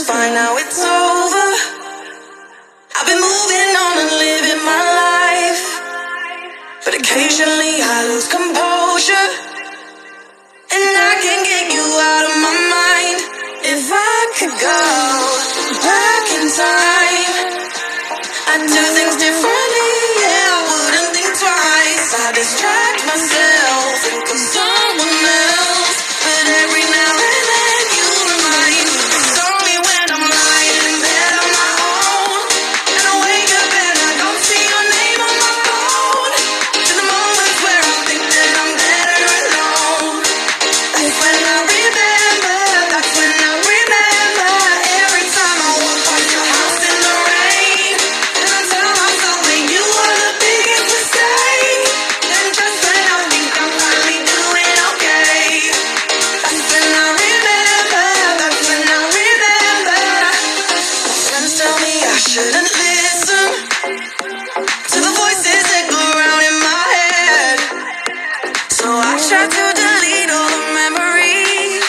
it's over. I've been moving on and living my life. But occasionally I lose composure. And I can't get you out of my mind. If I could go back in time, I'd do to the voices that go around in my head. So I try to delete all the memories,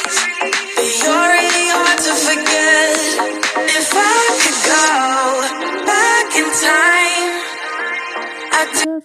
but you're really hard to forget. If I could go back in time, I'd.